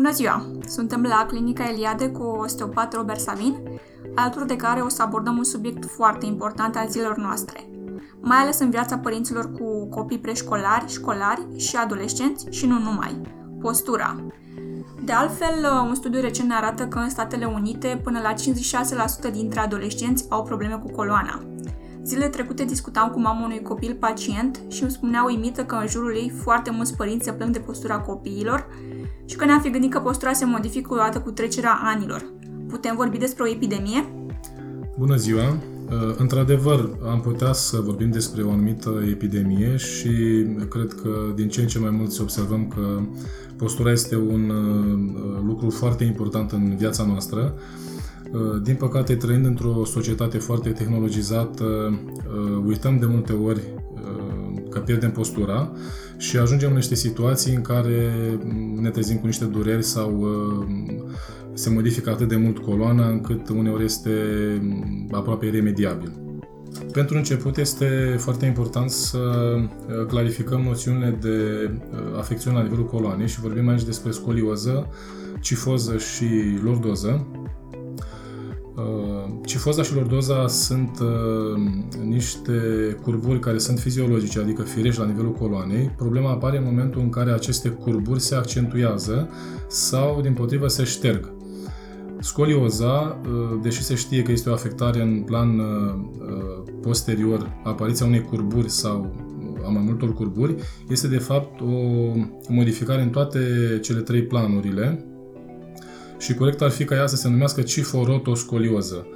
Bună ziua! Suntem la Clinica Eliade cu osteopat Robert Savin, alături de care o să abordăm un subiect foarte important al zilelor noastre, mai ales în viața părinților cu copii preșcolari, școlari și adolescenți și nu numai, postura. De altfel, un studiu recent ne arată că în Statele Unite până la 56% dintre adolescenți au probleme cu coloana. Zilele trecute discutam cu mama unui copil pacient și îmi spunea uimită că în jurul ei foarte mulți părinți se plâng de postura copiilor și că ne-am fi gândit că postura se modifică odată cu trecerea anilor. Putem vorbi despre o epidemie? Bună ziua! Uh, într-adevăr, am putea să vorbim despre o anumită epidemie și cred că din ce în ce mai mulți observăm că postura este un uh, lucru foarte important în viața noastră. Uh, din păcate, trăind într-o societate foarte tehnologizată, uităm de multe ori că pierdem postura și ajungem în niște situații în care ne trezim cu niște dureri sau uh, se modifică atât de mult coloana încât uneori este aproape iremediabil. Pentru început este foarte important să uh, clarificăm noțiunile de uh, afecțiune la nivelul coloanei și vorbim aici despre scolioză, cifoză și lordoză. Uh, cifoza și lordoza sunt uh, niște curburi care sunt fiziologice, adică firești la nivelul coloanei. Problema apare în momentul în care aceste curburi se accentuează sau, din potrivă, se șterg. Scolioza, uh, deși se știe că este o afectare în plan posterior, apariția unei curburi sau a mai multor curburi, este de fapt o modificare în toate cele trei planurile, și corect ar fi ca ea să se numească ciforotoscolioză.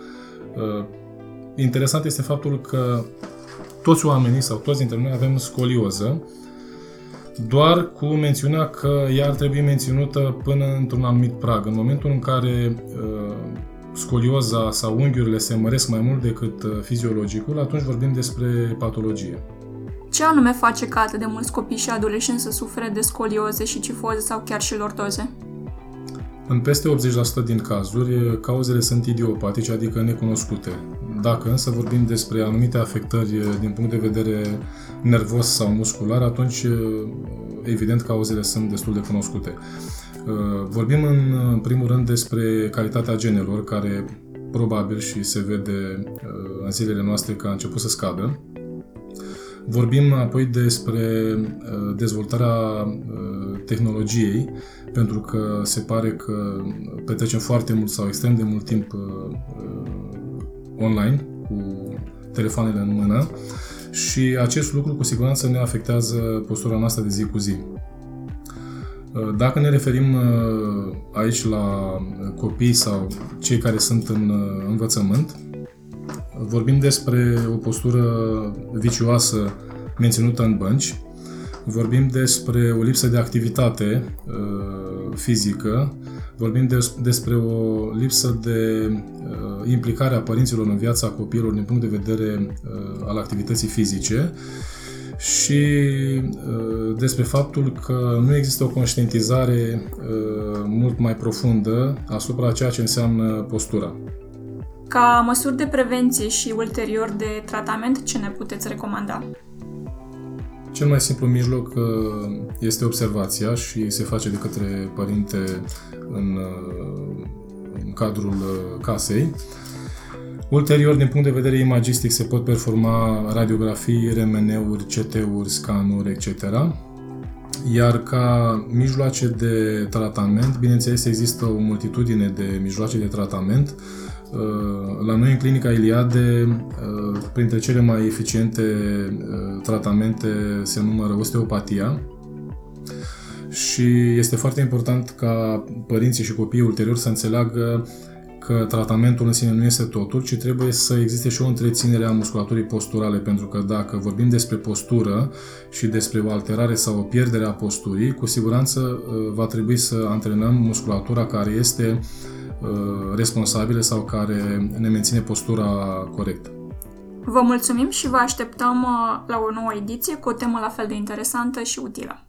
Uh, interesant este faptul că toți oamenii sau toți dintre noi avem scolioză, doar cu mențiunea că ea ar trebui menținută până într-un anumit prag. În momentul în care uh, scolioza sau unghiurile se măresc mai mult decât uh, fiziologicul, atunci vorbim despre patologie. Ce anume face ca atât de mulți copii și adolescenți să sufere de scolioze și cifoze sau chiar și lordoze? În peste 80% din cazuri, cauzele sunt idiopatice, adică necunoscute. Dacă însă vorbim despre anumite afectări din punct de vedere nervos sau muscular, atunci evident cauzele sunt destul de cunoscute. Vorbim în primul rând despre calitatea genelor, care probabil și se vede în zilele noastre că a început să scadă. Vorbim apoi despre dezvoltarea tehnologiei, pentru că se pare că petrecem foarte mult sau extrem de mult timp uh, uh, online cu telefoanele în mână și acest lucru cu siguranță ne afectează postura noastră de zi cu zi. Uh, dacă ne referim aici la copii sau cei care sunt în învățământ, vorbim despre o postură vicioasă menținută în bănci, vorbim despre o lipsă de activitate uh, fizică, vorbim des, despre o lipsă de uh, implicare a părinților în viața copiilor din punct de vedere uh, al activității fizice. Și uh, despre faptul că nu există o conștientizare uh, mult mai profundă asupra ceea ce înseamnă postura. Ca măsuri de prevenție și ulterior de tratament, ce ne puteți recomanda? Cel mai simplu mijloc uh, este observația și se face de către părinte în, uh, în cadrul uh, casei. Ulterior, din punct de vedere imagistic, se pot performa radiografii, RMN-uri, CT-uri, scanuri, etc. Iar ca mijloace de tratament, bineînțeles, există o multitudine de mijloace de tratament Uh, la noi, în clinica Iliade, uh, printre cele mai eficiente uh, tratamente se numără osteopatia și este foarte important ca părinții și copiii ulterior să înțeleagă că tratamentul în sine nu este totul, ci trebuie să existe și o întreținere a musculaturii posturale, pentru că dacă vorbim despre postură și despre o alterare sau o pierdere a posturii, cu siguranță va trebui să antrenăm musculatura care este uh, Uh, responsabile sau care ne menține postura corectă. Vă mulțumim și vă așteptăm uh, la o nouă ediție cu o temă la fel de interesantă și utilă.